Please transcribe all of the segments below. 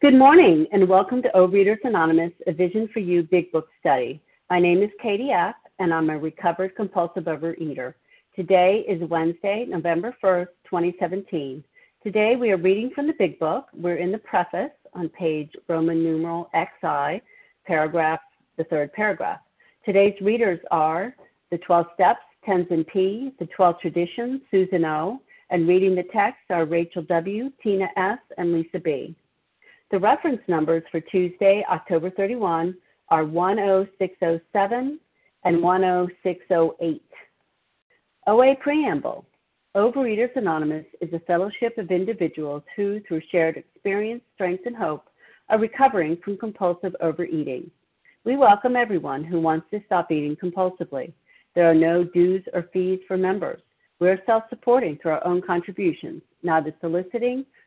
Good morning, and welcome to Overeaters Anonymous, a Vision for You Big Book Study. My name is Katie F., and I'm a recovered compulsive overeater. Today is Wednesday, November 1st, 2017. Today we are reading from the Big Book. We're in the preface on page Roman numeral XI, paragraph, the third paragraph. Today's readers are the 12 Steps, Tenzin P., the 12 Traditions, Susan O., and reading the text are Rachel W., Tina S., and Lisa B. The reference numbers for Tuesday, October 31 are 10607 and 10608. OA Preamble Overeaters Anonymous is a fellowship of individuals who, through shared experience, strength, and hope, are recovering from compulsive overeating. We welcome everyone who wants to stop eating compulsively. There are no dues or fees for members. We are self supporting through our own contributions, neither soliciting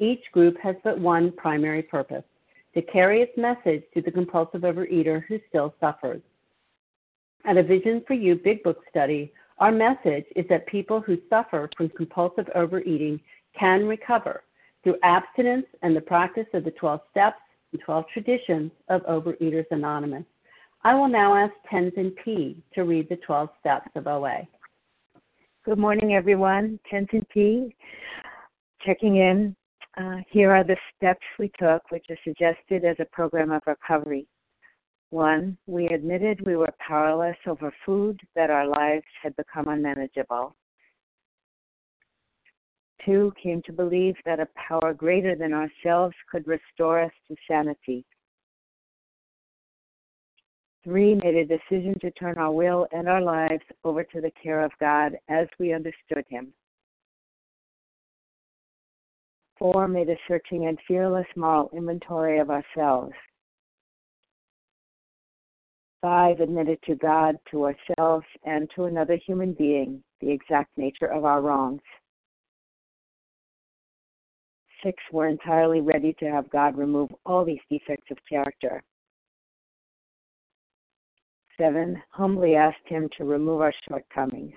each group has but one primary purpose to carry its message to the compulsive overeater who still suffers. At a Vision for You Big Book study, our message is that people who suffer from compulsive overeating can recover through abstinence and the practice of the 12 steps and 12 traditions of Overeaters Anonymous. I will now ask Tenzin P. to read the 12 steps of OA. Good morning, everyone. Tenzin P. Checking in. Uh, here are the steps we took, which are suggested as a program of recovery. One, we admitted we were powerless over food, that our lives had become unmanageable. Two, came to believe that a power greater than ourselves could restore us to sanity. Three, made a decision to turn our will and our lives over to the care of God as we understood Him. Four, made a searching and fearless moral inventory of ourselves. Five, admitted to God, to ourselves, and to another human being the exact nature of our wrongs. Six, we're entirely ready to have God remove all these defects of character. Seven, humbly asked Him to remove our shortcomings.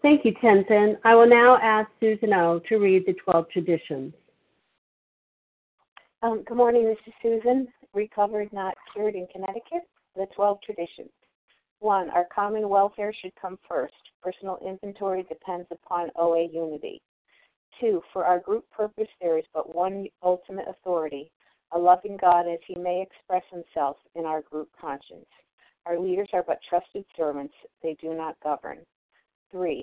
Thank you, Tenzin. I will now ask Susan O. to read the 12 traditions. Um, good morning, this is Susan recovered, not cured in Connecticut, the 12 traditions. One, our common welfare should come first. Personal inventory depends upon OA unity. Two, for our group purpose, there is but one ultimate authority, a loving God as he may express himself in our group conscience. Our leaders are but trusted servants, they do not govern. Three,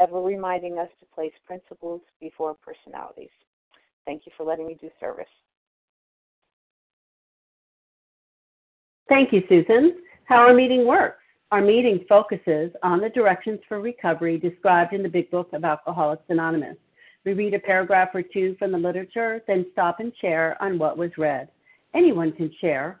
ever reminding us to place principles before personalities. Thank you for letting me do service. Thank you, Susan. How our meeting works. Our meeting focuses on the directions for recovery described in the Big Book of Alcoholics Anonymous. We read a paragraph or two from the literature, then stop and share on what was read. Anyone can share,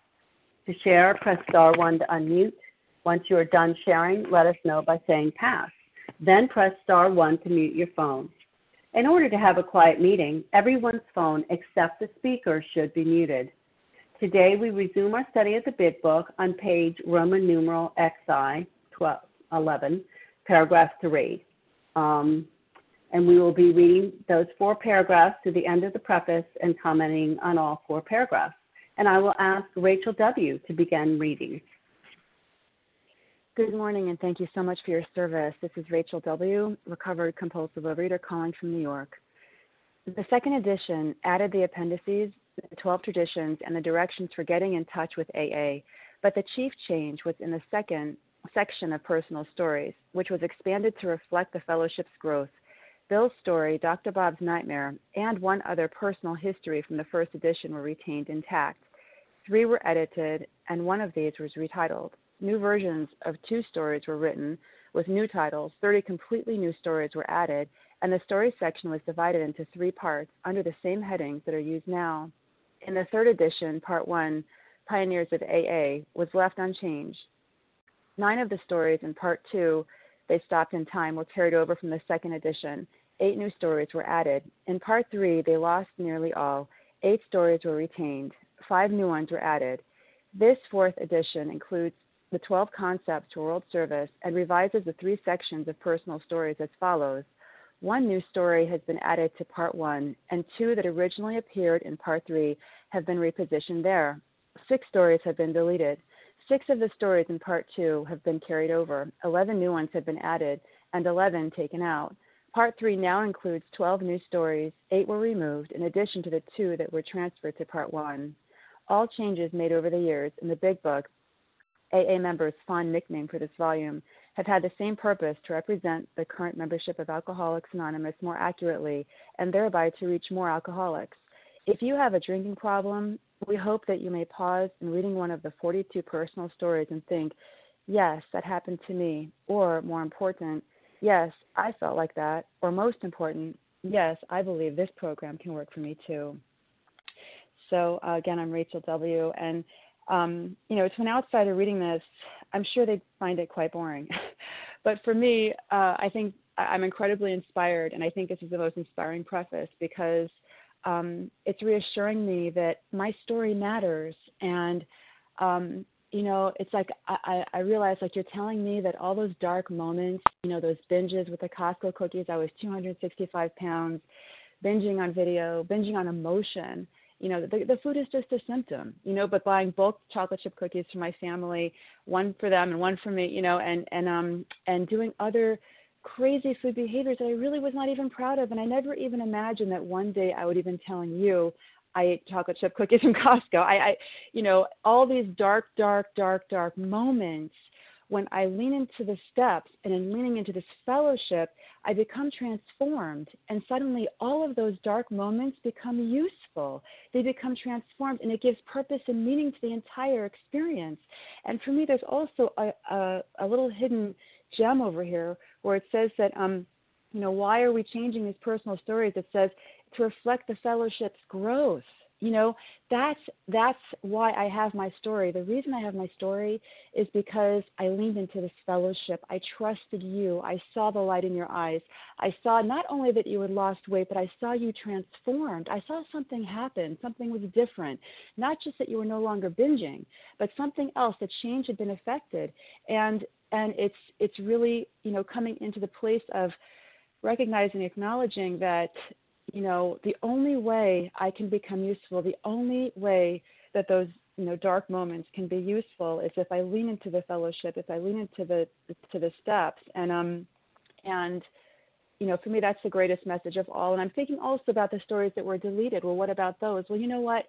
To share, press star one to unmute. Once you are done sharing, let us know by saying pass. Then press star one to mute your phone. In order to have a quiet meeting, everyone's phone except the speaker should be muted. Today we resume our study of the Big Book on page Roman numeral XI 12, 11, paragraph 3. Um, and we will be reading those four paragraphs to the end of the preface and commenting on all four paragraphs and I will ask Rachel W. to begin reading. Good morning, and thank you so much for your service. This is Rachel W., recovered compulsive overeater calling from New York. The second edition added the appendices, the 12 traditions, and the directions for getting in touch with AA, but the chief change was in the second section of personal stories, which was expanded to reflect the fellowship's growth. Bill's story, Dr. Bob's Nightmare, and one other personal history from the first edition were retained intact. Three were edited, and one of these was retitled. New versions of two stories were written with new titles, 30 completely new stories were added, and the story section was divided into three parts under the same headings that are used now. In the third edition, Part 1, Pioneers of AA, was left unchanged. Nine of the stories in Part 2, They Stopped in Time, were carried over from the second edition. Eight new stories were added. In Part 3, they lost nearly all. Eight stories were retained five new ones were added. This fourth edition includes the 12 concepts to world service and revises the three sections of personal stories as follows. One new story has been added to part one, and two that originally appeared in part three have been repositioned there. Six stories have been deleted. Six of the stories in part two have been carried over. Eleven new ones have been added, and 11 taken out. Part three now includes 12 new stories. Eight were removed, in addition to the two that were transferred to part one. All changes made over the years in the Big Book, AA members' fond nickname for this volume, have had the same purpose to represent the current membership of Alcoholics Anonymous more accurately and thereby to reach more alcoholics. If you have a drinking problem, we hope that you may pause in reading one of the 42 personal stories and think, yes, that happened to me, or more important, yes, I felt like that, or most important, yes, I believe this program can work for me too. So uh, again, I'm Rachel W. And um, you know, to an outsider reading this, I'm sure they'd find it quite boring. but for me, uh, I think I'm incredibly inspired, and I think this is the most inspiring preface because um, it's reassuring me that my story matters. And um, you know, it's like I, I realize like you're telling me that all those dark moments, you know, those binges with the Costco cookies, I was 265 pounds, binging on video, binging on emotion you know the, the food is just a symptom you know but buying bulk chocolate chip cookies for my family one for them and one for me you know and and um and doing other crazy food behaviors that I really was not even proud of and I never even imagined that one day I would even telling you I ate chocolate chip cookies from Costco I, I you know all these dark dark dark dark moments when I lean into the steps and in leaning into this fellowship, I become transformed. And suddenly, all of those dark moments become useful. They become transformed, and it gives purpose and meaning to the entire experience. And for me, there's also a, a, a little hidden gem over here where it says that, um, you know, why are we changing these personal stories? It says to reflect the fellowship's growth. You know that's that's why i have my story. The reason i have my story is because i leaned into this fellowship. I trusted you. I saw the light in your eyes. I saw not only that you had lost weight but i saw you transformed. I saw something happen. Something was different. Not just that you were no longer binging but something else. That change had been affected and and it's it's really you know coming into the place of recognizing acknowledging that you know, the only way I can become useful, the only way that those you know dark moments can be useful is if I lean into the fellowship, if I lean into the to the steps, and um and you know, for me, that's the greatest message of all. And I'm thinking also about the stories that were deleted. Well, what about those? Well, you know what?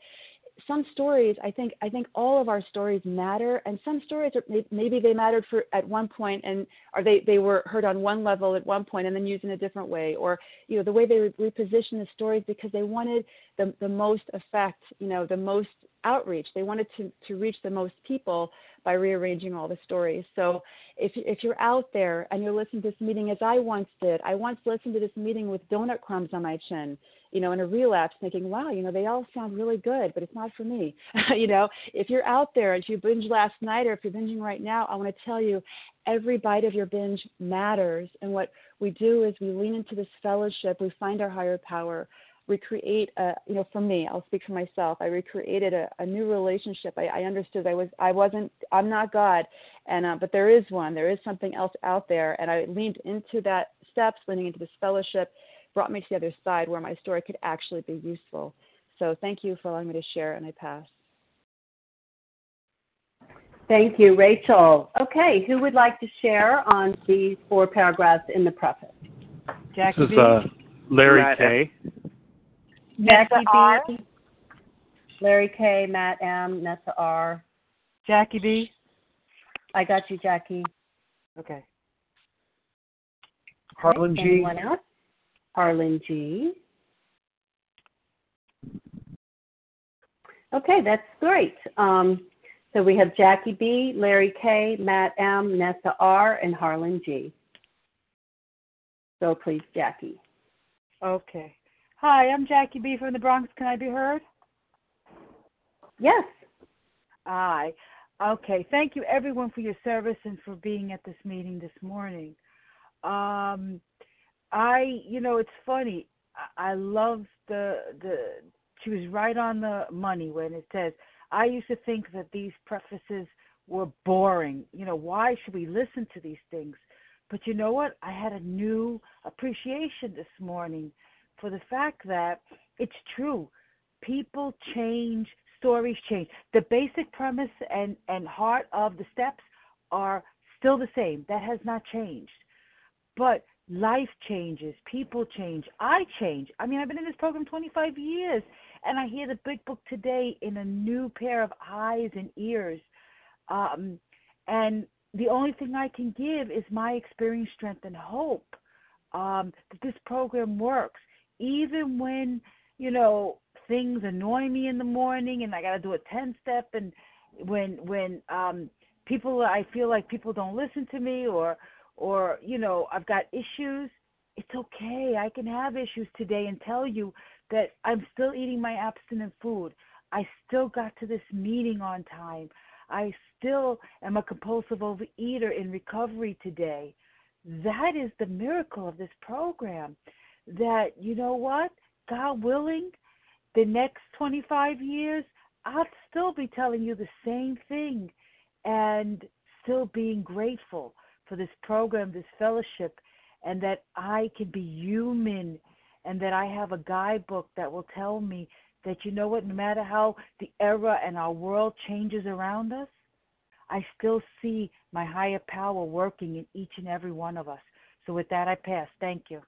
Some stories i think i think all of our stories matter and some stories are, maybe they mattered for at one point and or they they were heard on one level at one point and then used in a different way or you know the way they reposition the stories because they wanted the the most effect you know the most outreach they wanted to to reach the most people by rearranging all the stories so if if you're out there and you're listening to this meeting as i once did i once listened to this meeting with donut crumbs on my chin you know, in a relapse thinking, wow, you know, they all sound really good, but it's not for me. you know, if you're out there, if you binge last night or if you're binging right now, I want to tell you every bite of your binge matters. And what we do is we lean into this fellowship, we find our higher power, recreate a you know for me i'll speak for myself i recreated a, a new relationship I, I understood i was i wasn't i'm not god and uh, but there is one there is something else out there and i leaned into that steps leaning into this fellowship brought me to the other side where my story could actually be useful. So thank you for allowing me to share, and I pass. Thank you, Rachel. Okay, who would like to share on these four paragraphs in the preface? Jackie this is uh, Larry Matt K. Jackie B. Larry K. Matt M. Nessa R. Jackie B. I got you, Jackie. Okay. Harlan G. Anyone else? Harlan G. Okay, that's great. Um, so we have Jackie B, Larry K, Matt M, Nessa R, and Harlan G. So please, Jackie. Okay. Hi, I'm Jackie B from the Bronx. Can I be heard? Yes. Hi. Okay. Thank you, everyone, for your service and for being at this meeting this morning. Um, I, you know, it's funny. I, love the the. She was right on the money when it says, "I used to think that these prefaces were boring. You know, why should we listen to these things?" But you know what? I had a new appreciation this morning for the fact that it's true. People change, stories change. The basic premise and and heart of the steps are still the same. That has not changed. But life changes, people change, I change. I mean, I've been in this program 25 years, and I hear the big book today in a new pair of eyes and ears. Um, and the only thing I can give is my experience, strength, and hope um, that this program works, even when you know things annoy me in the morning, and I got to do a 10 step, and when when um, people I feel like people don't listen to me or or you know I've got issues, it's okay. I can have issues today and tell you that I'm still eating my abstinent food. I still got to this meeting on time. I still am a compulsive overeater in recovery today. That is the miracle of this program. That, you know what? God willing, the next 25 years, I'll still be telling you the same thing and still being grateful for this program, this fellowship, and that I can be human and that I have a guidebook that will tell me that you know what, no matter how the era and our world changes around us, I still see my higher power working in each and every one of us. So with that, I pass. Thank you.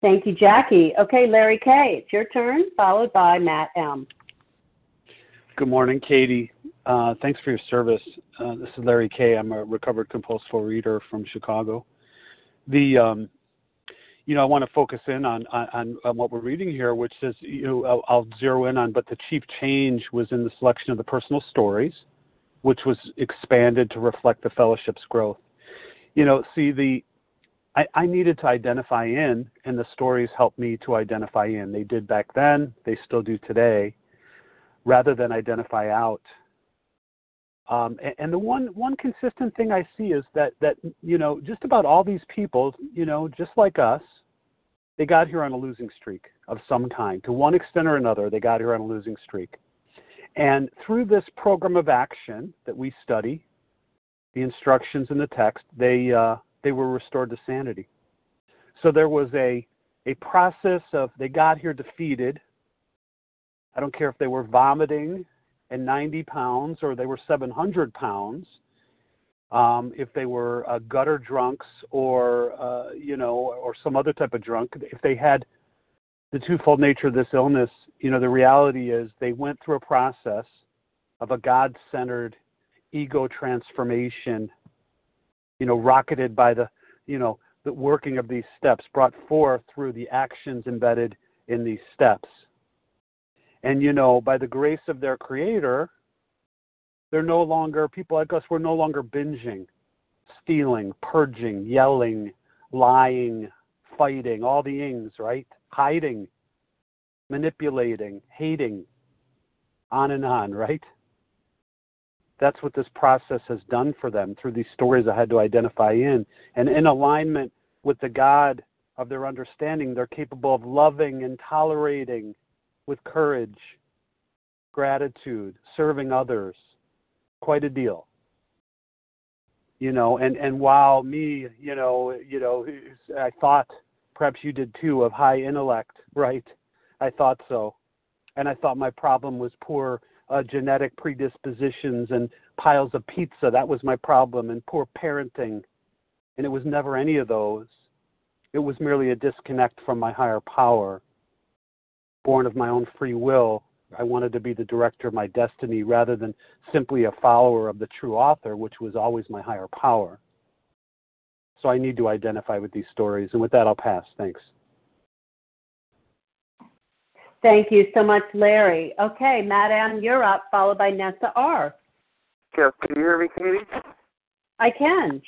Thank you, Jackie. Okay, Larry K., it's your turn, followed by Matt M. Good morning, Katie. Uh, thanks for your service. Uh, this is Larry K. I'm a recovered compulsive reader from Chicago. The um, you know, I want to focus in on, on, on what we're reading here, which says, you know, I'll, I'll, zero in on, but the chief change was in the selection of the personal stories, which was expanded to reflect the fellowship's growth. You know, see, the I, I needed to identify in, and the stories helped me to identify in. They did back then, they still do today, rather than identify out. Um, and, and, the one one consistent thing I see is that that you know just about all these people, you know, just like us, they got here on a losing streak of some kind. To one extent or another, they got here on a losing streak. And through this program of action that we study, the instructions in the text, they uh, they were restored to sanity. So there was a a process of they got here defeated. I don't care if they were vomiting and 90 pounds or they were 700 pounds. Um, if they were uh, gutter drunks or uh, you know or some other type of drunk, if they had the twofold nature of this illness, you know the reality is they went through a process of a God-centered ego transformation, you know, rocketed by the you know the working of these steps, brought forth through the actions embedded in these steps. And you know, by the grace of their creator, they're no longer people like us, we're no longer binging, stealing, purging, yelling, lying, fighting, all the ings, right? Hiding, manipulating, hating, on and on, right? That's what this process has done for them through these stories I had to identify in. And in alignment with the God of their understanding, they're capable of loving and tolerating with courage, gratitude, serving others. Quite a deal. You know, and and while me, you know, you know, I thought perhaps you did too of high intellect, right? I thought so, and I thought my problem was poor uh, genetic predispositions and piles of pizza. That was my problem, and poor parenting, and it was never any of those. It was merely a disconnect from my higher power born of my own free will. I wanted to be the director of my destiny rather than simply a follower of the true author, which was always my higher power. So I need to identify with these stories. And with that, I'll pass. Thanks. Thank you so much, Larry. Okay, Matt M, you're up, followed by Nessa R. Yes, can you hear me, Katie? I can.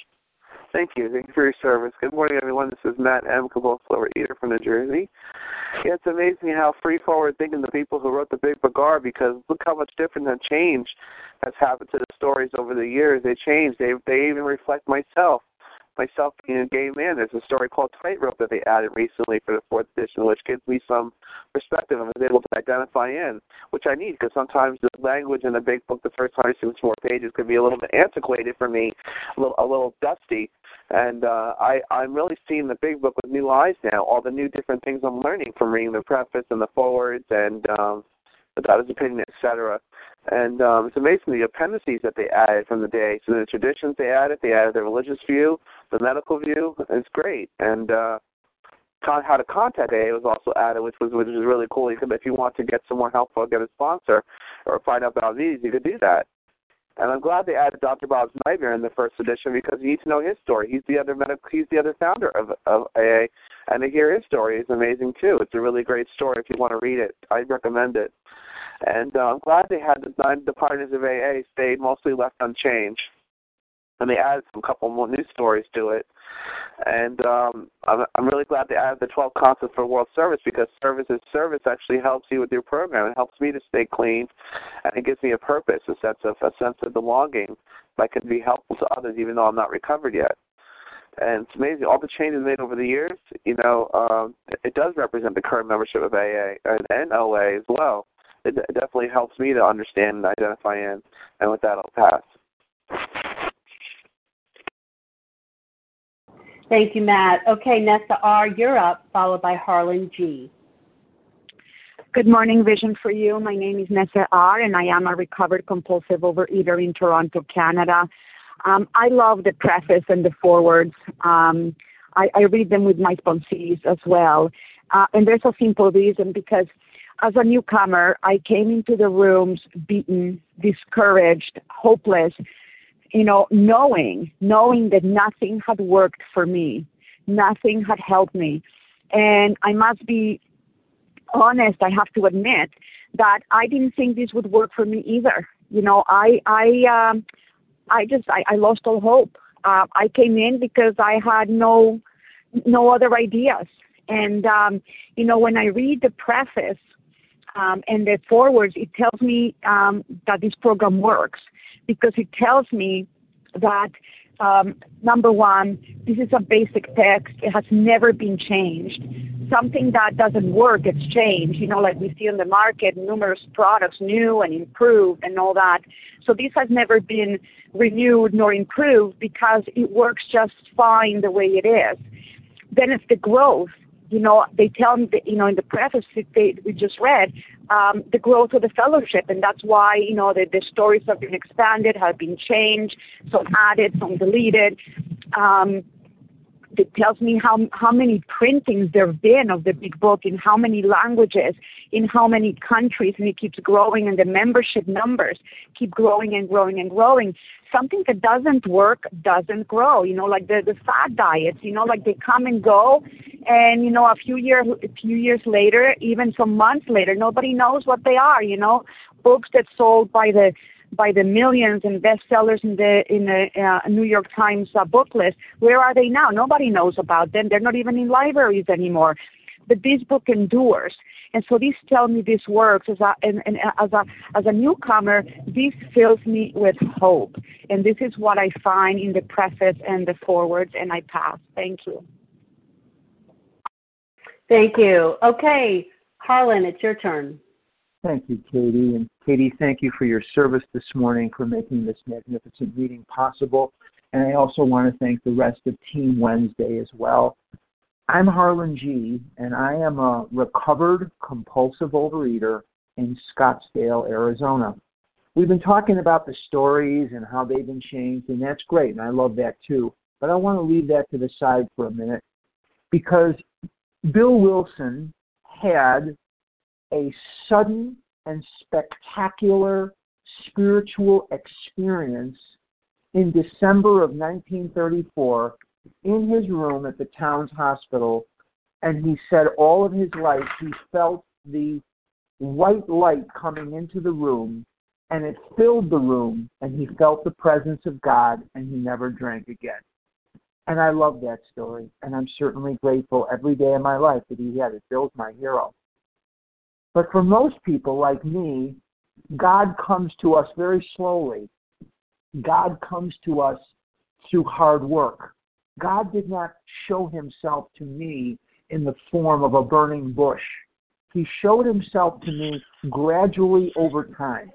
Thank you. Thank you for your service. Good morning, everyone. This is Matt M. compulsive overeater from New Jersey. Yeah, it's amazing how free forward thinking the people who wrote the Big are because look how much different and change has happened to the stories over the years. They changed. They they even reflect myself myself being a gay man, there's a story called Tightrope that they added recently for the fourth edition, which gives me some perspective and was able to identify in, which I need because sometimes the language in the big book, the first time I see more pages, could be a little bit antiquated for me, a little, a little dusty. And uh, I, I'm really seeing the big book with new eyes now. All the new different things I'm learning from reading the preface and the forwards and um, the Doctor's Opinion, etc. And um, it's amazing the appendices that they added from the day. So the traditions they added, they added the religious view, the medical view. It's great. And uh, how to contact AA was also added, which was which was really cool. You could, if you want to get some more help or get a sponsor or find out about these, you could do that. And I'm glad they added Dr. Bob's Nightmare in the first edition because you need to know his story. He's the other medical, he's the other founder of of AA, and to hear his story is amazing too. It's a really great story if you want to read it. I recommend it. And uh, I'm glad they had the nine the partners of AA stayed mostly left unchanged, and they added some couple more new stories to it. And um, I'm, I'm really glad they added the 12 concepts for world service because service is service actually helps you with your program. It helps me to stay clean, and it gives me a purpose, a sense of a sense of belonging. I can be helpful to others even though I'm not recovered yet and it's amazing all the changes made over the years. You know, um, it does represent the current membership of AA and, and OA as well it, it definitely helps me to understand and identify in. And with that, I'll pass. Thank you, Matt. Okay, Nessa R., you're up, followed by Harlan G. Good morning, Vision for You. My name is Nessa R., and I am a recovered compulsive overeater in Toronto, Canada. Um, I love the preface and the forewords. Um, I, I read them with my sponsees as well. Uh, and there's a simple reason because as a newcomer, I came into the rooms beaten, discouraged, hopeless, you know, knowing, knowing that nothing had worked for me, nothing had helped me. And I must be honest, I have to admit that I didn't think this would work for me either. You know, I, I, um, I just, I, I lost all hope. Uh, I came in because I had no, no other ideas. And, um, you know, when I read the preface um, and the forwards, it tells me um, that this program works because it tells me that Um, number one, this is a basic text. It has never been changed. Something that doesn't work, it's changed. You know, like we see on the market, numerous products, new and improved and all that. So this has never been renewed nor improved because it works just fine the way it is. Then it's the growth you know, they tell me that, you know, in the preface they, we just read, um, the growth of the fellowship. And that's why, you know, the, the stories have been expanded, have been changed, some added, some deleted. Um, it tells me how how many printings there have been of the big book in how many languages in how many countries and it keeps growing and the membership numbers keep growing and growing and growing. Something that doesn't work doesn't grow you know like the the fad diets you know like they come and go and you know a few years a few years later even some months later nobody knows what they are you know. Books that sold by the by the millions and bestsellers in the in the uh, New York Times uh, book list. Where are they now? Nobody knows about them. They're not even in libraries anymore. But this book endures, and so this tells me this works. As a and, and as a as a newcomer, this fills me with hope, and this is what I find in the preface and the forwards. And I pass. Thank you. Thank you. Okay, Harlan, it's your turn. Thank you, Katie. And Katie, thank you for your service this morning for making this magnificent meeting possible. And I also want to thank the rest of Team Wednesday as well. I'm Harlan G., and I am a recovered compulsive overeater in Scottsdale, Arizona. We've been talking about the stories and how they've been changed, and that's great, and I love that too. But I want to leave that to the side for a minute because Bill Wilson had a sudden and spectacular spiritual experience in December of 1934 in his room at the Towns Hospital. And he said all of his life he felt the white light coming into the room and it filled the room and he felt the presence of God and he never drank again. And I love that story and I'm certainly grateful every day of my life that he had it. Bill's my hero. But for most people like me, God comes to us very slowly. God comes to us through hard work. God did not show himself to me in the form of a burning bush. He showed himself to me gradually over time.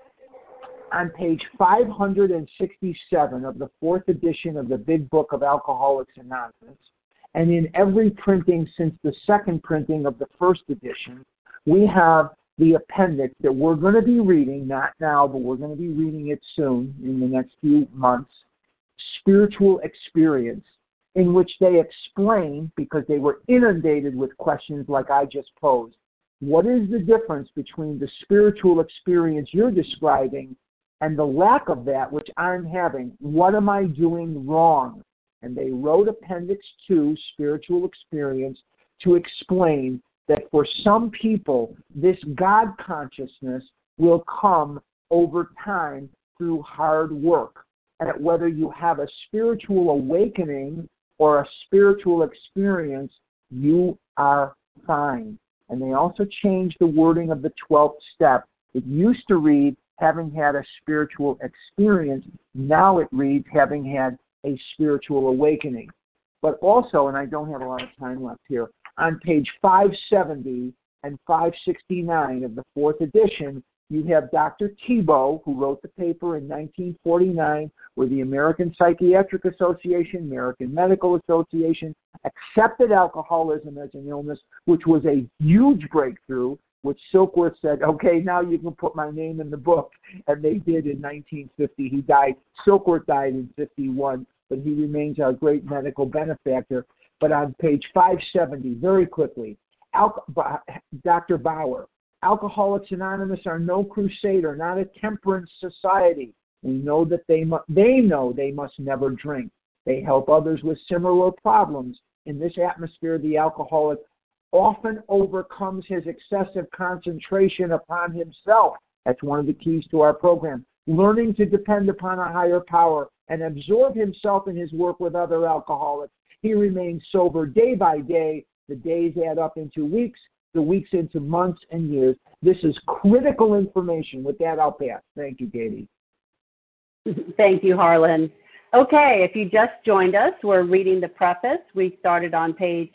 On page 567 of the fourth edition of the Big Book of Alcoholics Anonymous, and in every printing since the second printing of the first edition, we have the appendix that we're going to be reading, not now, but we're going to be reading it soon in the next few months Spiritual Experience, in which they explain, because they were inundated with questions like I just posed, what is the difference between the spiritual experience you're describing and the lack of that which I'm having? What am I doing wrong? And they wrote Appendix 2, Spiritual Experience, to explain that for some people, this God consciousness will come over time through hard work. And that whether you have a spiritual awakening or a spiritual experience, you are fine. And they also changed the wording of the 12th step. It used to read, having had a spiritual experience. Now it reads, having had a spiritual awakening. But also, and I don't have a lot of time left here, on page 570 and 569 of the fourth edition, you have Dr. Tiebout, who wrote the paper in 1949, where the American Psychiatric Association, American Medical Association accepted alcoholism as an illness, which was a huge breakthrough. Which Silkworth said, okay, now you can put my name in the book. And they did in 1950. He died, Silkworth died in 51, but he remains our great medical benefactor. But on page 570, very quickly, Al- Dr. Bauer, Alcoholics Anonymous are no crusader, not a temperance society. We know that they mu- they know they must never drink. They help others with similar problems. In this atmosphere, the alcoholic often overcomes his excessive concentration upon himself. That's one of the keys to our program. Learning to depend upon a higher power and absorb himself in his work with other alcoholics. He remains sober day by day. The days add up into weeks, the weeks into months and years. This is critical information. With that, I'll pass. Thank you, Katie. Thank you, Harlan. Okay, if you just joined us, we're reading the preface. We started on page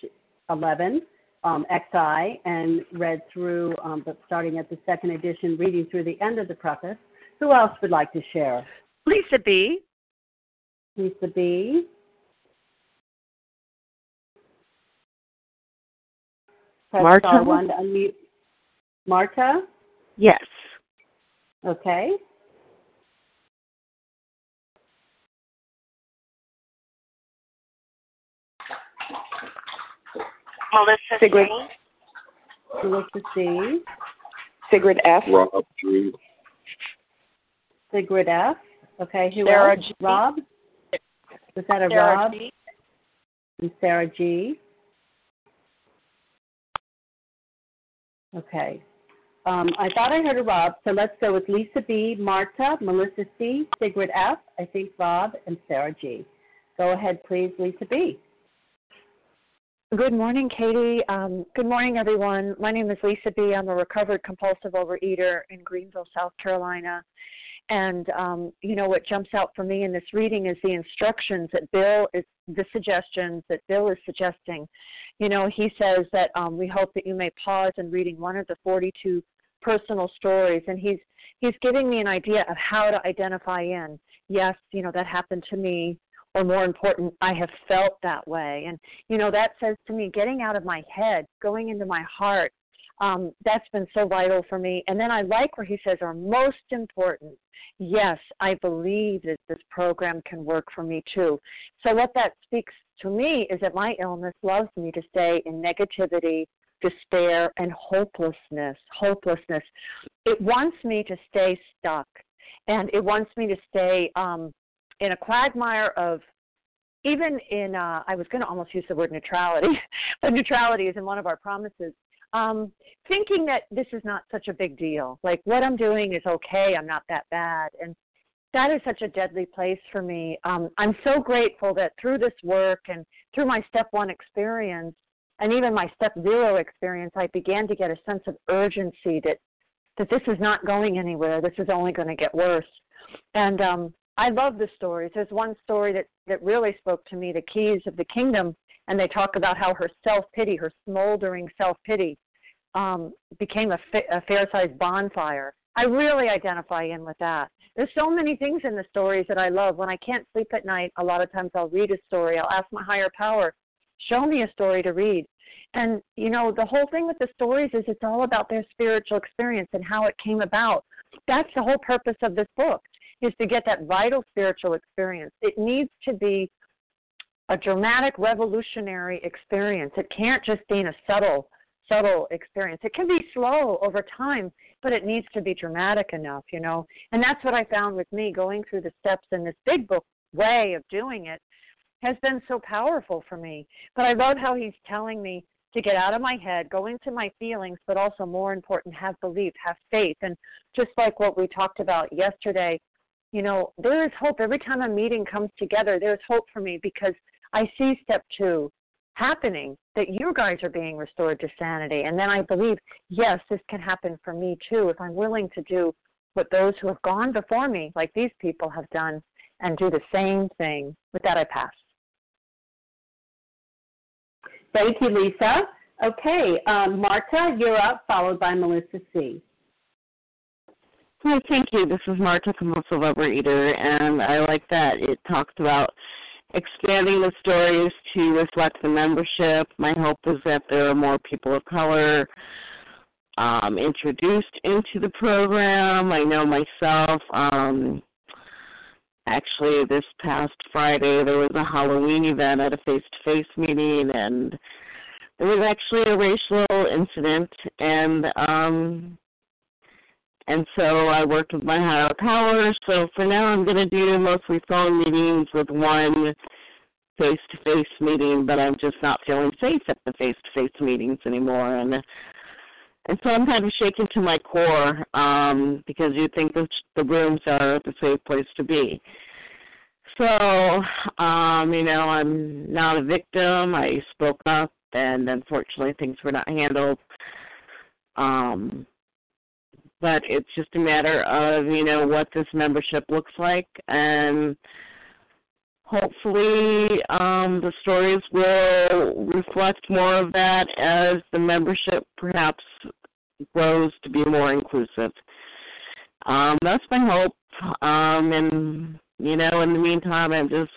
11, um, XI, and read through, um, but starting at the second edition, reading through the end of the preface. Who else would like to share? Lisa B. Lisa B. Press Marta? star one to unmute. Marta? Yes. Okay. Melissa Sigrid. C. Melissa C. Sigrid F. Rob G. Sigrid F. Okay, who Sarah else? G. Rob? Was that a Sarah Rob? G. And Sarah G. Okay. Um, I thought I heard a Rob, so let's go with Lisa B, Marta, Melissa C, Sigrid F, I think Rob, and Sarah G. Go ahead, please, Lisa B. Good morning, Katie. Um, good morning, everyone. My name is Lisa B. I'm a recovered compulsive overeater in Greenville, South Carolina. And um, you know what jumps out for me in this reading is the instructions that Bill is, the suggestions that Bill is suggesting. You know, he says that um, we hope that you may pause in reading one of the 42 personal stories, and he's he's giving me an idea of how to identify in. Yes, you know that happened to me, or more important, I have felt that way, and you know that says to me, getting out of my head, going into my heart. Um, that's been so vital for me. And then I like where he says, are most important yes, I believe that this program can work for me too. So, what that speaks to me is that my illness loves me to stay in negativity, despair, and hopelessness. Hopelessness. It wants me to stay stuck, and it wants me to stay um, in a quagmire of even in uh, I was going to almost use the word neutrality, but neutrality is in one of our promises. Um, thinking that this is not such a big deal, like what I'm doing is okay, I'm not that bad, and that is such a deadly place for me. Um, I'm so grateful that through this work and through my step one experience, and even my step zero experience, I began to get a sense of urgency that that this is not going anywhere. This is only going to get worse. And um, I love the stories. There's one story that that really spoke to me, the keys of the kingdom, and they talk about how her self pity, her smoldering self pity, um, became a, fa- a fair-sized bonfire. I really identify in with that. There's so many things in the stories that I love. When I can't sleep at night, a lot of times I'll read a story. I'll ask my higher power, show me a story to read. And you know, the whole thing with the stories is it's all about their spiritual experience and how it came about. That's the whole purpose of this book is to get that vital spiritual experience. It needs to be a dramatic revolutionary experience. It can't just be a subtle subtle experience. It can be slow over time, but it needs to be dramatic enough, you know. And that's what I found with me going through the steps in this big book way of doing it has been so powerful for me. But I love how he's telling me to get out of my head, go into my feelings, but also more important, have belief, have faith. And just like what we talked about yesterday, you know, there is hope. Every time a meeting comes together, there's hope for me because I see step two happening that you guys are being restored to sanity. And then I believe, yes, this can happen for me too if I'm willing to do what those who have gone before me, like these people, have done and do the same thing. With that, I pass. Thank you, Lisa. Okay, um, Marta, you're up, followed by Melissa C. Hi, thank you. This is Marta, compulsive overeater, and I like that it talks about expanding the stories to reflect the membership. My hope is that there are more people of color um, introduced into the program. I know myself. Um, actually, this past Friday there was a Halloween event at a face-to-face meeting, and there was actually a racial incident, and um, and so I worked with my higher power. So for now, I'm going to do mostly phone meetings with one face-to-face meeting, but I'm just not feeling safe at the face-to-face meetings anymore, and and so I'm kind of shaken to my core um, because you think the, the rooms are the safe place to be. So, um, you know, I'm not a victim. I spoke up, and unfortunately, things were not handled. Um, but it's just a matter of you know what this membership looks like, and hopefully, um, the stories will reflect more of that as the membership perhaps grows to be more inclusive. Um, that's my hope. Um, and you know, in the meantime, I'm just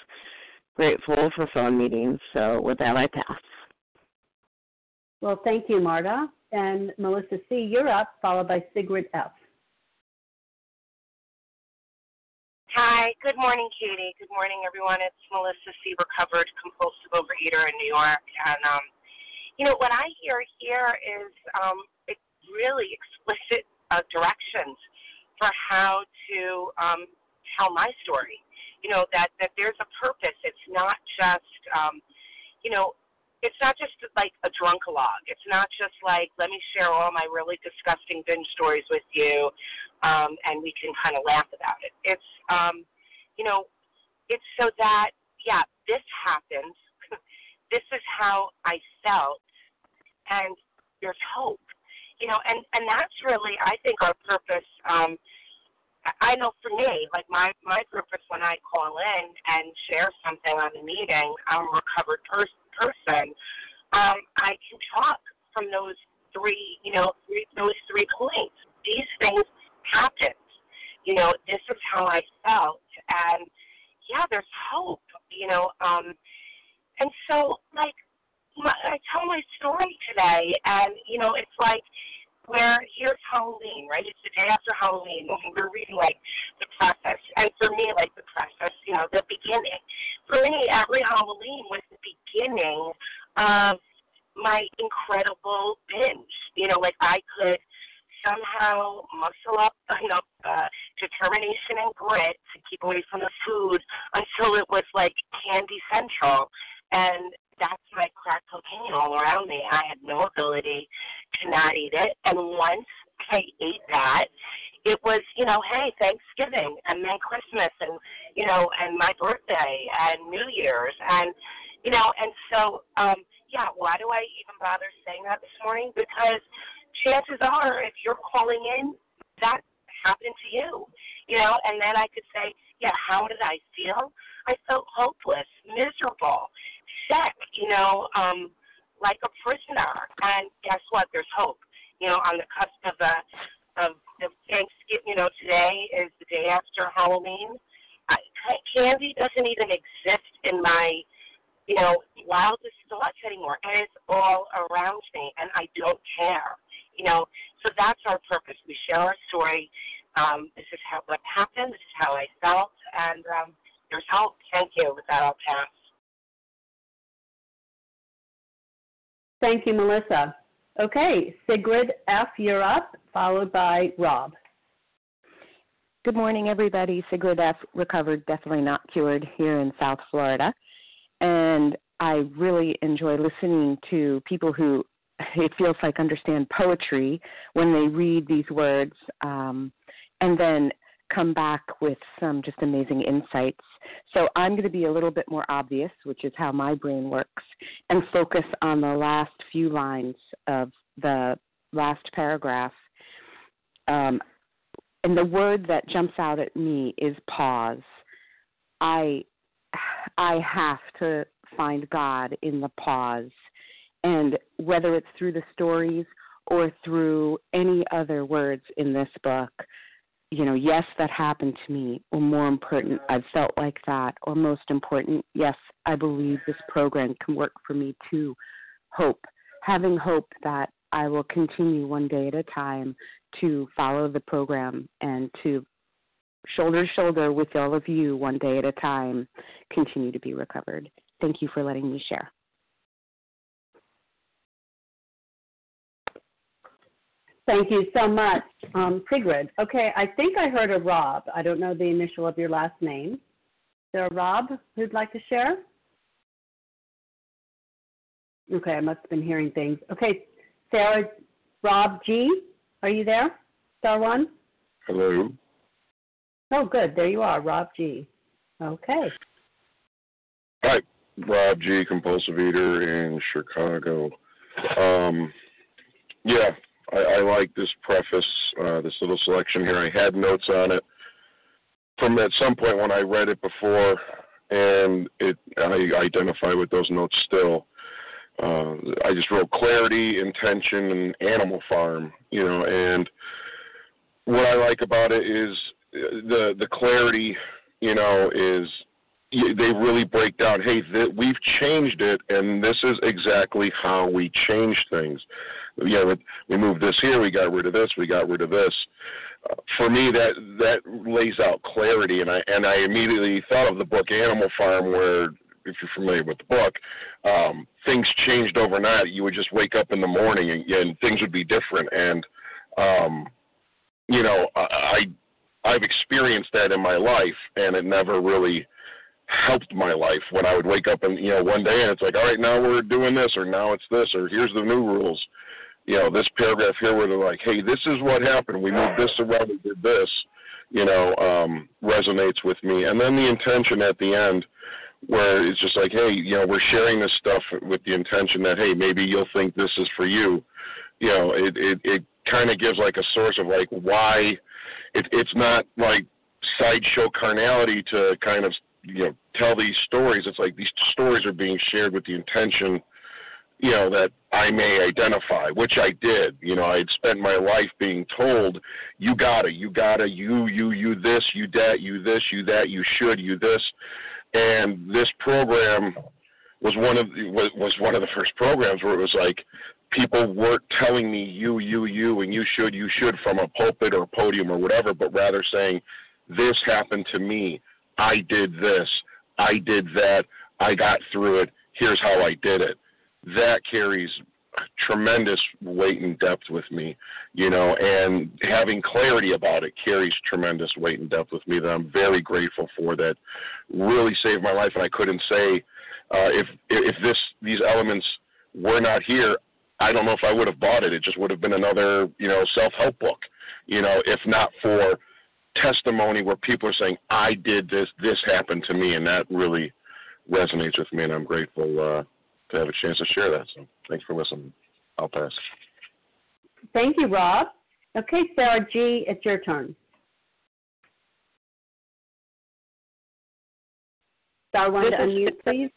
grateful for phone meetings. So with that, I pass. Well, thank you, Marta. And Melissa C., you're up, followed by Sigrid F. Hi, good morning, Katie. Good morning, everyone. It's Melissa C., recovered compulsive overeater in New York. And, um, you know, what I hear here is um, really explicit uh, directions for how to um, tell my story. You know that that there's a purpose. It's not just um, you know it's not just like a drunkalog. It's not just like let me share all my really disgusting binge stories with you, um, and we can kind of laugh about it. It's um, you know it's so that yeah this happened. this is how I felt, and there's hope. You know, and and that's really I think our purpose. Um, I know for me, like my my purpose when I call in and share something on the meeting, I'm a recovered pers- person. Um, I can talk from those three, you know, three, those three points. These things happened. You know, this is how I felt, and yeah, there's hope. You know, um, and so like my, I tell my story today, and you know, it's like where here's Halloween, right? It's the day after Halloween. and We're reading like the process, and for me, like the process, you know, the beginning. For me, every Halloween was the beginning of my incredible binge. You know, like I could somehow muscle up enough uh, determination and grit to keep away from the food until it was like candy central, and that's my crack cocaine all around me. I had no ability to not eat it. And once I ate that, it was, you know, hey, Thanksgiving and then Christmas and, you know, and my birthday and New Year's and, you know, and so, um, yeah, why do I even bother saying that this morning? Because chances are, if you're calling in, that happened to you, you know, and then I could say, yeah, how did I feel? I felt hopeless, miserable, sick, you know, um, like a prisoner. And guess what? There's hope. You know, on the cusp of the of the Thanksgiving. You know, today is the day after Halloween. I, candy doesn't even exist in my you know wildest thoughts anymore, and it's all around me, and I don't care. You know, so that's our purpose. We share our story. Um, this is how what happened. This is how I felt, and um, there's hope. Thank you. With that, I'll pass. Thank you, Melissa. Okay, Sigrid F., you're up, followed by Rob. Good morning, everybody. Sigrid F., recovered, definitely not cured, here in South Florida. And I really enjoy listening to people who it feels like understand poetry when they read these words um, and then come back with some just amazing insights. So I'm going to be a little bit more obvious, which is how my brain works, and focus on the last few lines of the last paragraph. Um, and the word that jumps out at me is pause. I I have to find God in the pause. And whether it's through the stories or through any other words in this book, you know, yes, that happened to me, or more important, mm-hmm. I've felt like that, or most important, yes, I believe this program can work for me too. Hope, having hope that I will continue one day at a time to follow the program and to shoulder to shoulder with all of you one day at a time continue to be recovered. Thank you for letting me share. Thank you so much, um, Sigrid. Okay, I think I heard a Rob. I don't know the initial of your last name. Is there a Rob who'd like to share? Okay, I must have been hearing things. Okay, Sarah, Rob G, are you there? Star one? Hello. Oh, good. There you are, Rob G. Okay. Hi, Rob G, compulsive eater in Chicago. Um, yeah, I, I like this preface, uh, this little selection here. I had notes on it from at some point when I read it before, and it I identify with those notes still. Uh, I just wrote clarity, intention, and Animal Farm. You know, and what I like about it is the the clarity. You know, is they really break down. Hey, th- we've changed it, and this is exactly how we change things. You know, we moved this here, we got rid of this, we got rid of this. Uh, for me, that that lays out clarity, and I and I immediately thought of the book Animal Farm, where if you're familiar with the book, um, things changed overnight. You would just wake up in the morning and, and things would be different. And um, you know, I I've experienced that in my life, and it never really helped my life when I would wake up and you know one day and it's like all right now we're doing this or now it's this or here's the new rules you know this paragraph here where they're like hey this is what happened we moved this around and did this you know um resonates with me and then the intention at the end where it's just like, hey, you know, we're sharing this stuff with the intention that, hey, maybe you'll think this is for you. You know, it it, it kind of gives like a source of like why it, it's not like sideshow carnality to kind of you know tell these stories. It's like these stories are being shared with the intention, you know, that I may identify, which I did. You know, I had spent my life being told, you gotta, you gotta, you, you, you this, you that, you this, you that, you should, you this. And this program was one of was, was one of the first programs where it was like people weren't telling me you you you and you should you should from a pulpit or a podium or whatever but rather saying this happened to me. I did this. I did that. I got through it. Here's how i did it that carries tremendous weight and depth with me, you know, and having clarity about it carries tremendous weight and depth with me that I'm very grateful for. That really saved my life, and I couldn't say uh, if if this these elements were not here, I don't know if I would have bought it. It just would have been another, you know, self help book, you know, if not for testimony where people are saying I did this, this happened to me, and that really resonates with me, and I'm grateful. Uh, to have a chance to share that. So thanks for listening. I'll pass. Thank you, Rob. Okay, Sarah G., it's your turn. Star one to unmute, please.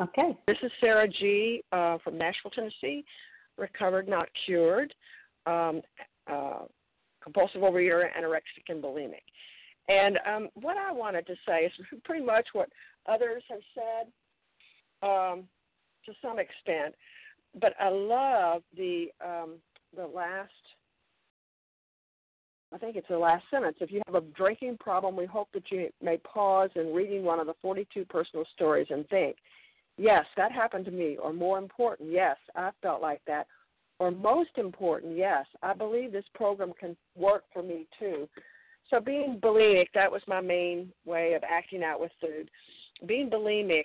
Okay. This is Sarah G. Uh, from Nashville, Tennessee, recovered, not cured, um, uh, compulsive overeater, anorexic, and bulimic. And um, what I wanted to say is pretty much what others have said. Um, to some extent. But I love the um, the last. I think it's the last sentence. If you have a drinking problem, we hope that you may pause in reading one of the 42 personal stories and think, yes, that happened to me. Or more important, yes, I felt like that. Or most important, yes, I believe this program can work for me too. So being bulimic, that was my main way of acting out with food. Being bulimic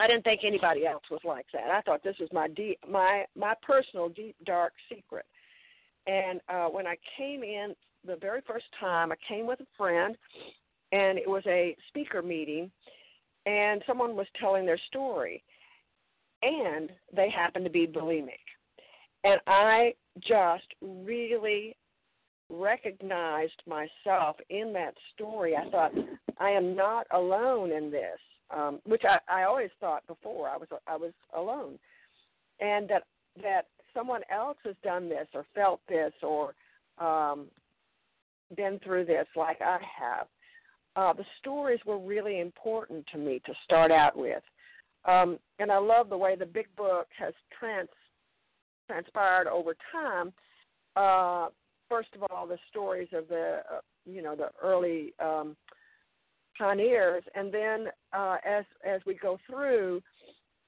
I didn't think anybody else was like that. I thought this was my deep, my my personal deep dark secret. And uh, when I came in the very first time, I came with a friend, and it was a speaker meeting, and someone was telling their story, and they happened to be bulimic, and I just really recognized myself in that story. I thought I am not alone in this um, which I, I always thought before I was I was alone, and that that someone else has done this or felt this or um, been through this like I have. Uh, the stories were really important to me to start out with, um, and I love the way the big book has trans transpired over time. Uh, first of all, the stories of the uh, you know the early um, pioneers, and then uh, as as we go through,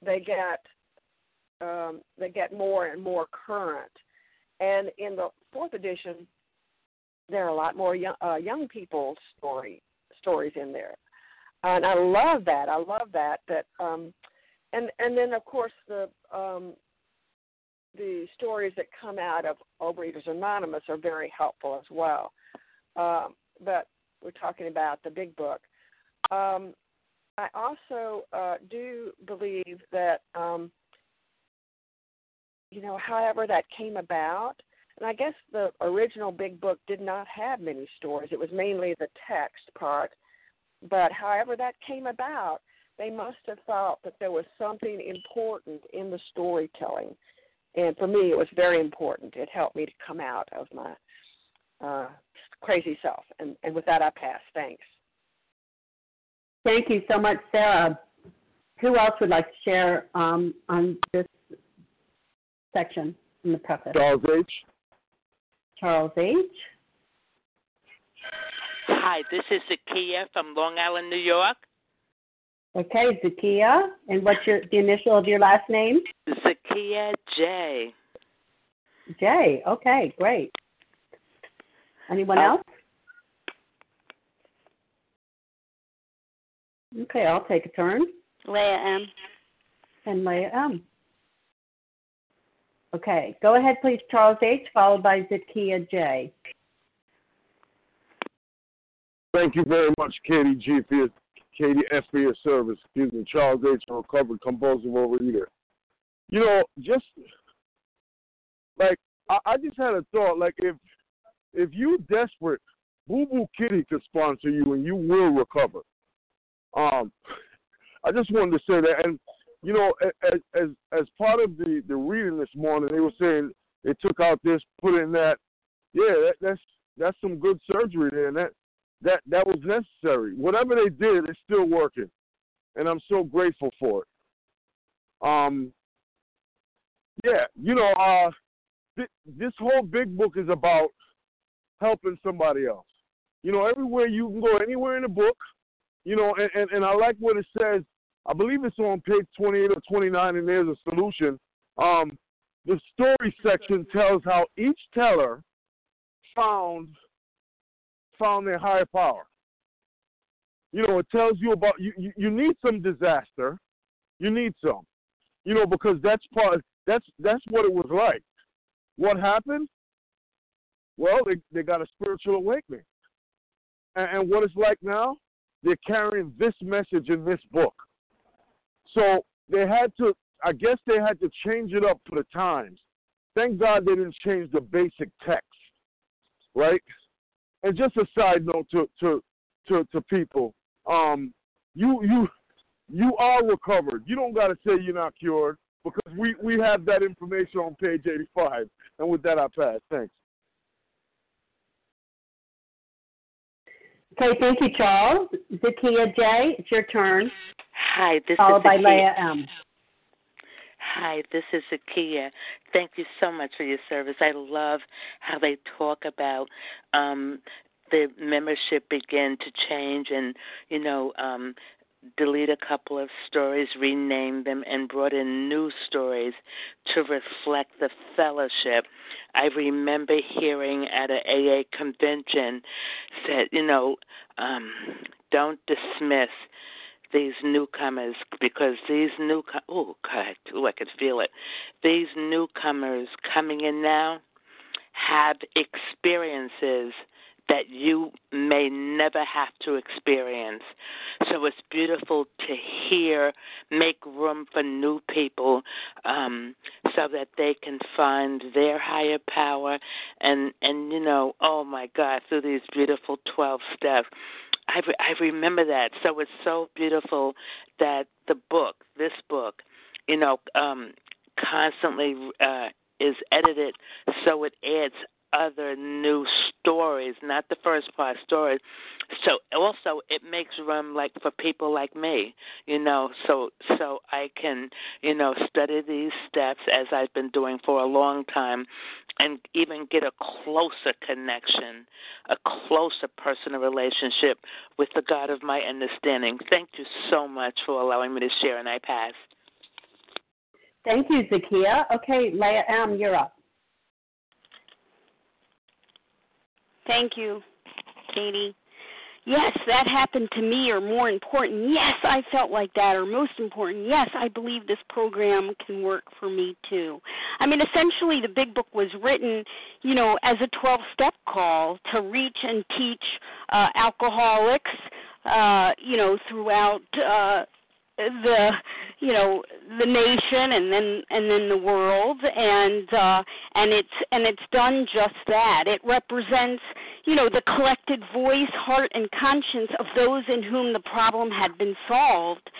they get um, they get more and more current. And in the fourth edition, there are a lot more young, uh, young people's story stories in there, and I love that. I love that. That um, and and then of course the um, the stories that come out of Overeaters Anonymous are very helpful as well. Um, but we're talking about the big book. Um, I also uh, do believe that, um, you know, however that came about, and I guess the original big book did not have many stories. It was mainly the text part. But however that came about, they must have thought that there was something important in the storytelling. And for me, it was very important. It helped me to come out of my uh, crazy self. And, and with that, I pass. Thanks. Thank you so much, Sarah. Who else would like to share um, on this section in the preface? Charles H. Charles H. Hi, this is Zakia from Long Island, New York. Okay, Zakia. And what's your the initial of your last name? Zakia J. J. Okay, great. Anyone Uh, else? Okay, I'll take a turn. Leah M. And Leah M. Okay, go ahead, please, Charles H., followed by Zakia J. Thank you very much, Katie G, for your, Katie F for your service. Excuse me, Charles H, a recovered compulsive overeater. You know, just like I, I just had a thought. Like if if you desperate, Boo Boo Kitty could sponsor you, and you will recover. Um, I just wanted to say that, and you know, as as as part of the the reading this morning, they were saying they took out this, put in that. Yeah, that, that's that's some good surgery there, and that that that was necessary. Whatever they did, it's still working, and I'm so grateful for it. Um, yeah, you know, uh, th- this whole big book is about helping somebody else. You know, everywhere you can go, anywhere in the book, you know, and, and, and I like what it says. I believe it's on page 28 or 29, and there's a solution. Um, the story section tells how each teller found found their higher power. You know, it tells you about you, you, you need some disaster. You need some. You know, because that's part that's that's what it was like. What happened? Well, they, they got a spiritual awakening. And, and what it's like now, they're carrying this message in this book. So they had to I guess they had to change it up for the times. Thank God they didn't change the basic text. Right? and just a side note to to to, to people, um, you you you are recovered. You don't got to say you're not cured because we we have that information on page 85. And with that, I pass. Thanks. Okay, thank you, Charles. Zakia J., it's your turn. Hi, this followed is by Leah M. Hi, this is Zakia. Thank you so much for your service. I love how they talk about um, the membership begin to change and, you know, um, delete a couple of stories, rename them, and brought in new stories to reflect the fellowship. I remember hearing at a AA convention said, you know, um, don't dismiss these newcomers because these new oh god oh I could feel it these newcomers coming in now have experiences that you may never have to experience. So it's beautiful to hear, make room for new people um, so that they can find their higher power and and you know, oh my God, through these beautiful 12 steps. I, re- I remember that. So it's so beautiful that the book, this book, you know, um, constantly uh, is edited so it adds other new stories, not the first part stories. So also it makes room like for people like me, you know, so so I can, you know, study these steps as I've been doing for a long time and even get a closer connection, a closer personal relationship with the God of my understanding. Thank you so much for allowing me to share and I pass. Thank you, Zakia. Okay, Leah M., you're up. Thank you, Katie. Yes, that happened to me, or more important, yes, I felt like that, or most important, yes, I believe this program can work for me too. I mean, essentially, the big book was written, you know, as a 12 step call to reach and teach uh, alcoholics, uh, you know, throughout. Uh, the you know the nation and then and then the world. And uh and it's and it's done just that. It represents you know the collected voice heart and conscience of those in whom the problem had been solved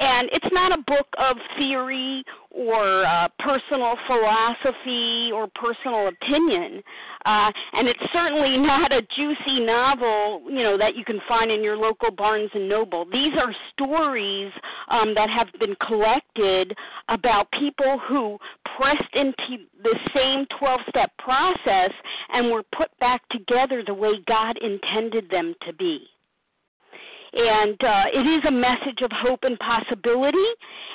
and it's not a book of theory or uh, personal philosophy or personal opinion. Uh, and it's certainly not a juicy novel, you know, that you can find in your local Barnes and Noble. These are stories um, that have been collected about people who pressed into the same 12-step process and were put back together the way God intended them to be and uh, it is a message of hope and possibility.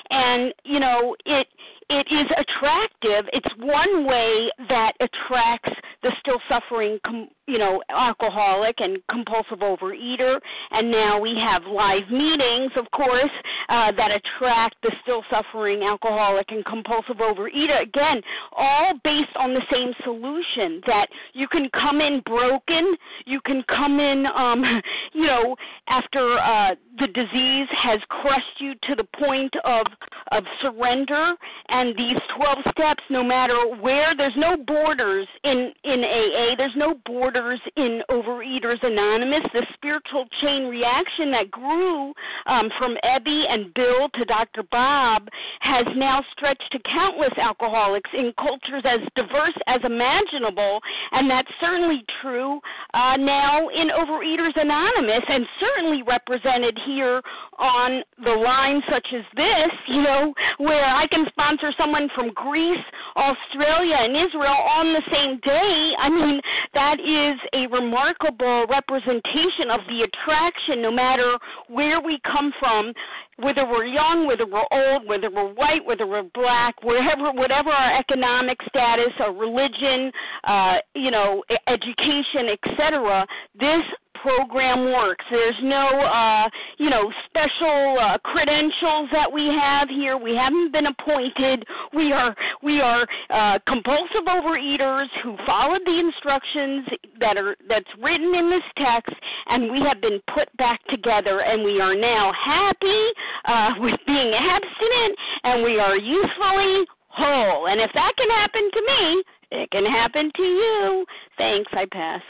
And you know it it is attractive. It's one way that attracts the still suffering com- you know alcoholic and compulsive overeater. And now we have live meetings of course uh, that attract the still suffering alcoholic and compulsive overeater. Again all based on the same solution that you can come in broken. You can come in um you know after uh the disease has crushed you to the point of of surrender and these 12 steps no matter where there's no borders in in AA there's no borders in Overeaters Anonymous the spiritual chain reaction that grew um, from Ebby and Bill to Dr. Bob has now stretched to countless alcoholics in cultures as diverse as imaginable and that's certainly true uh, now in Overeaters Anonymous and certainly represented here on the line such as this you know know, where I can sponsor someone from Greece, Australia, and Israel on the same day. I mean, that is a remarkable representation of the attraction, no matter where we come from, whether we're young, whether we're old, whether we're white, whether we're black, wherever, whatever our economic status, our religion, uh, you know, education, etc. This program works. There's no, uh, you know, special uh, credentials that we have here. We haven't been appointed. We are we are uh, compulsive overeaters who followed the instructions that are that's written in this text, and we have been put back together, and we are now happy uh, with being abstinent, and we are usefully whole. And if that can happen to me, it can happen to you. Thanks. I pass.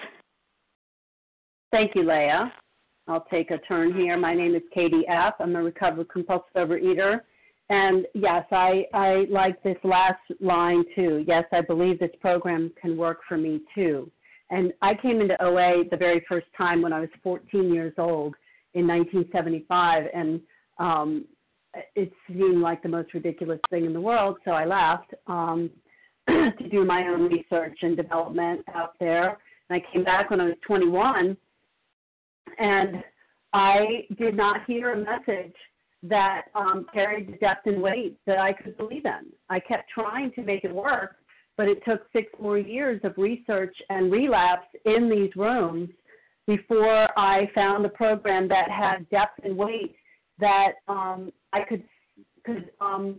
Thank you, Leah. I'll take a turn here. My name is Katie F. I'm a recovered compulsive overeater. And yes, I, I like this last line too. Yes, I believe this program can work for me too. And I came into OA the very first time when I was 14 years old in 1975, and um, it seemed like the most ridiculous thing in the world, so I left um, to do my own research and development out there. And I came back when I was 21 and I did not hear a message that um, carried the depth and weight that I could believe in. I kept trying to make it work, but it took six more years of research and relapse in these rooms before I found a program that had depth and weight that um, I could could um,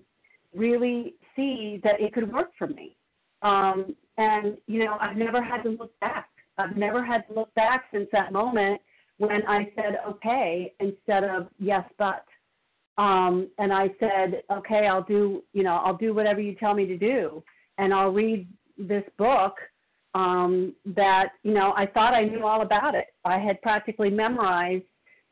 really see that it could work for me. Um, and you know, I've never had to look back. I've never had to look back since that moment when I said okay instead of yes but. Um, and I said, okay, I'll do, you know, I'll do whatever you tell me to do, and I'll read this book um, that, you know, I thought I knew all about it. I had practically memorized,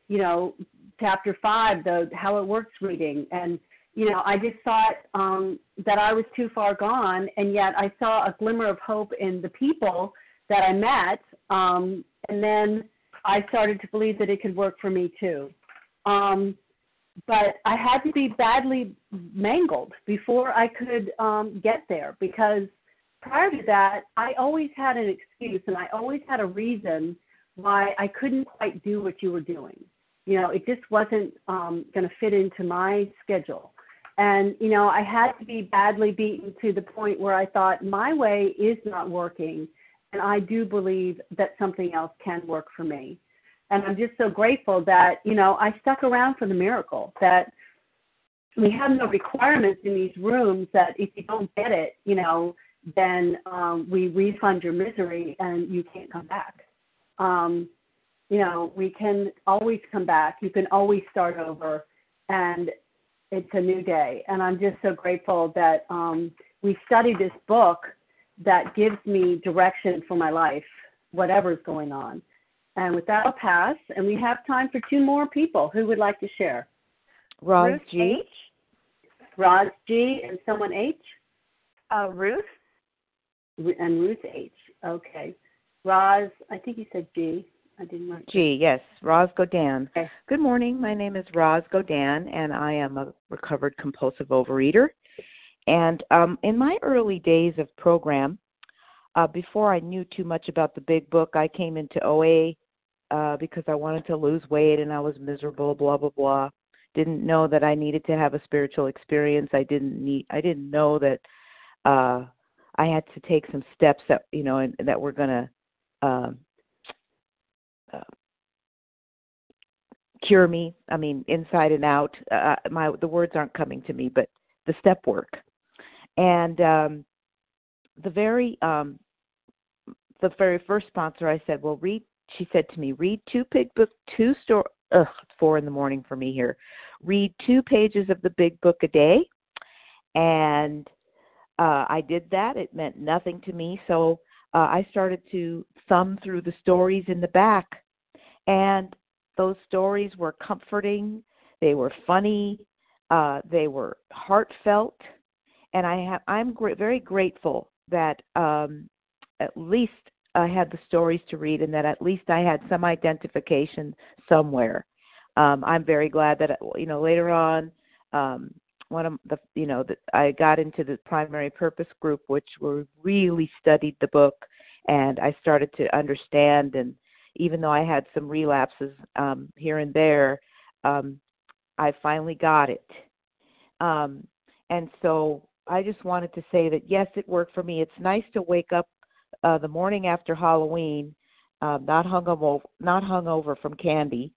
you know, chapter five, the how it works reading, and you know, I just thought um, that I was too far gone, and yet I saw a glimmer of hope in the people that I met, um, and then I started to believe that it could work for me too. Um, but I had to be badly mangled before I could um, get there because prior to that, I always had an excuse and I always had a reason why I couldn't quite do what you were doing. You know, it just wasn't um, going to fit into my schedule. And, you know, I had to be badly beaten to the point where I thought my way is not working and I do believe that something else can work for me. And I'm just so grateful that, you know, I stuck around for the miracle, that we have no requirements in these rooms that if you don't get it, you know, then um, we refund your misery and you can't come back. Um, you know, we can always come back. You can always start over, and it's a new day. And I'm just so grateful that um, we studied this book that gives me direction for my life, whatever's going on. And with that, I'll pass. And we have time for two more people who would like to share. Roz Ruth G. H. Roz G. and someone H. Uh, Ruth. And Ruth H. Okay. Roz, I think you said G. I didn't write. G, yes, Roz Godan. Okay. Good morning. My name is Roz Godan, and I am a recovered compulsive overeater. And um, in my early days of program, uh, before I knew too much about the big book, I came into OA uh, because I wanted to lose weight and I was miserable, blah blah blah. Didn't know that I needed to have a spiritual experience. I didn't need. I didn't know that uh, I had to take some steps that you know and, that were going to um, uh, cure me. I mean, inside and out. Uh, my the words aren't coming to me, but the step work. And um, the very um, the very first sponsor, I said, "Well, read." She said to me, "Read two big book, two store. Ugh, four in the morning for me here. Read two pages of the big book a day." And uh, I did that. It meant nothing to me, so uh, I started to thumb through the stories in the back, and those stories were comforting. They were funny. Uh, they were heartfelt, and I have I'm gr- very grateful that um, at least I had the stories to read, and that at least I had some identification somewhere. Um, I'm very glad that you know later on, um, one of the you know I got into the primary purpose group, which were really studied the book, and I started to understand. And even though I had some relapses um, here and there, um, I finally got it. Um, and so I just wanted to say that yes, it worked for me. It's nice to wake up uh, the morning after Halloween, um, not hungover, not hungover from candy,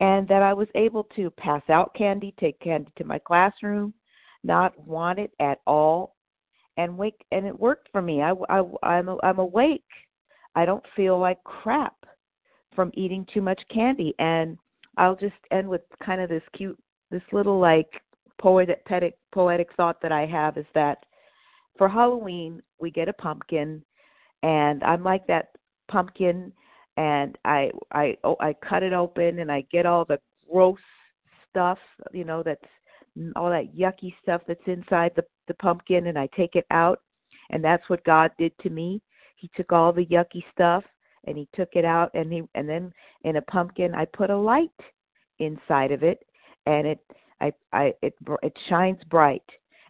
and that I was able to pass out candy, take candy to my classroom, not want it at all, and wake. And it worked for me. I, I, I'm I'm awake. I don't feel like crap from eating too much candy, and I'll just end with kind of this cute, this little like poetic, poetic thought that I have is that for Halloween we get a pumpkin and I'm like that pumpkin and I I oh, I cut it open and I get all the gross stuff, you know, that's mm, all that yucky stuff that's inside the the pumpkin and I take it out and that's what God did to me. He took all the yucky stuff and he took it out and he and then in a pumpkin I put a light inside of it and it I I it it shines bright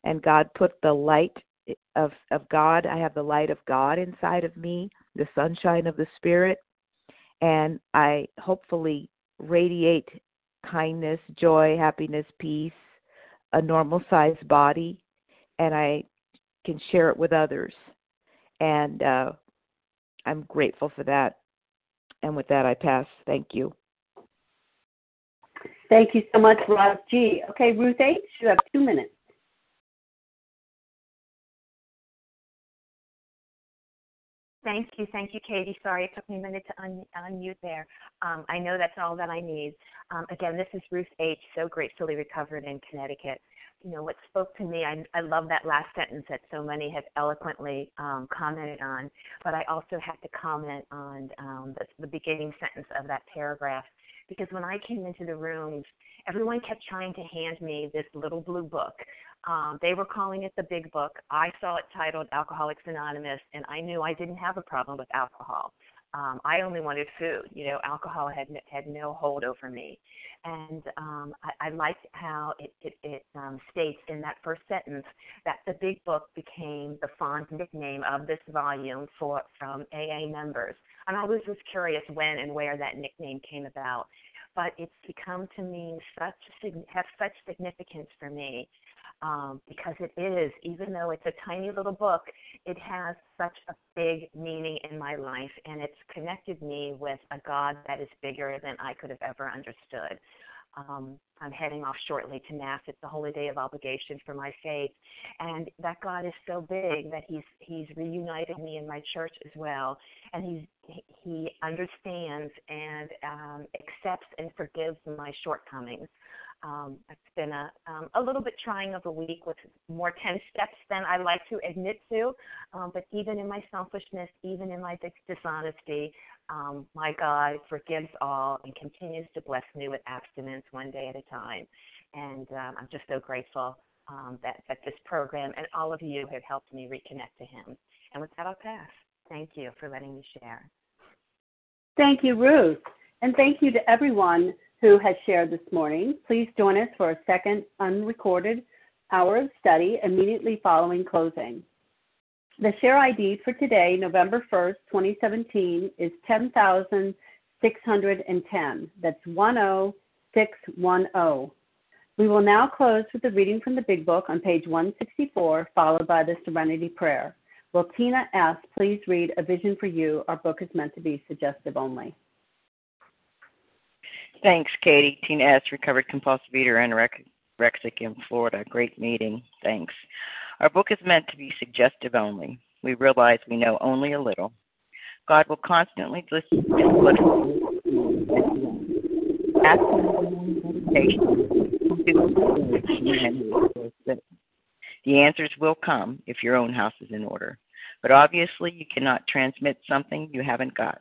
and God put the light of of God. I have the light of God inside of me, the sunshine of the spirit, and I hopefully radiate kindness, joy, happiness, peace, a normal sized body, and I can share it with others. And uh, I'm grateful for that. And with that, I pass. Thank you. Thank you so much, Roz G. Okay, Ruth H., you have two minutes. Thank you, thank you, Katie. Sorry, it took me a minute to un- unmute there. Um, I know that's all that I need. Um, again, this is Ruth H., so gratefully recovered in Connecticut. You know, what spoke to me, I, I love that last sentence that so many have eloquently um, commented on, but I also have to comment on um, the, the beginning sentence of that paragraph because when I came into the rooms, everyone kept trying to hand me this little blue book um, they were calling it the big book. I saw it titled Alcoholics Anonymous, and I knew I didn't have a problem with alcohol. Um, I only wanted food. You know, alcohol had had no hold over me, and um, I, I liked how it it, it um, states in that first sentence that the big book became the fond nickname of this volume for from AA members. And I was just curious when and where that nickname came about, but it's become to mean such have such significance for me um, because it is, even though it's a tiny little book, it has such a big meaning in my life, and it's connected me with a God that is bigger than I could have ever understood. Um, I'm heading off shortly to Mass. It's the holy day of obligation for my faith, and that God is so big that He's He's reunited me in my church as well, and He's He understands and um, accepts and forgives my shortcomings. Um, it's been a um, a little bit trying of a week with more ten steps than I like to admit to. Um, but even in my selfishness, even in my dishonesty, um, my God forgives all and continues to bless me with abstinence one day at a time. And um, I'm just so grateful um, that that this program and all of you have helped me reconnect to Him. And with that, I'll pass. Thank you for letting me share. Thank you, Ruth. And thank you to everyone who has shared this morning. Please join us for a second unrecorded hour of study immediately following closing. The share ID for today, November 1st, 2017, is 10,610. That's 10610. We will now close with the reading from the Big Book on page 164, followed by the Serenity Prayer. Will Tina S. please read A Vision for You? Our book is meant to be suggestive only. Thanks, Katie. Tina S., recovered compulsive eater, anorexic in Florida. Great meeting. Thanks. Our book is meant to be suggestive only. We realize we know only a little. God will constantly listen look ask the answers will come if your own house is in order. But obviously, you cannot transmit something you haven't got.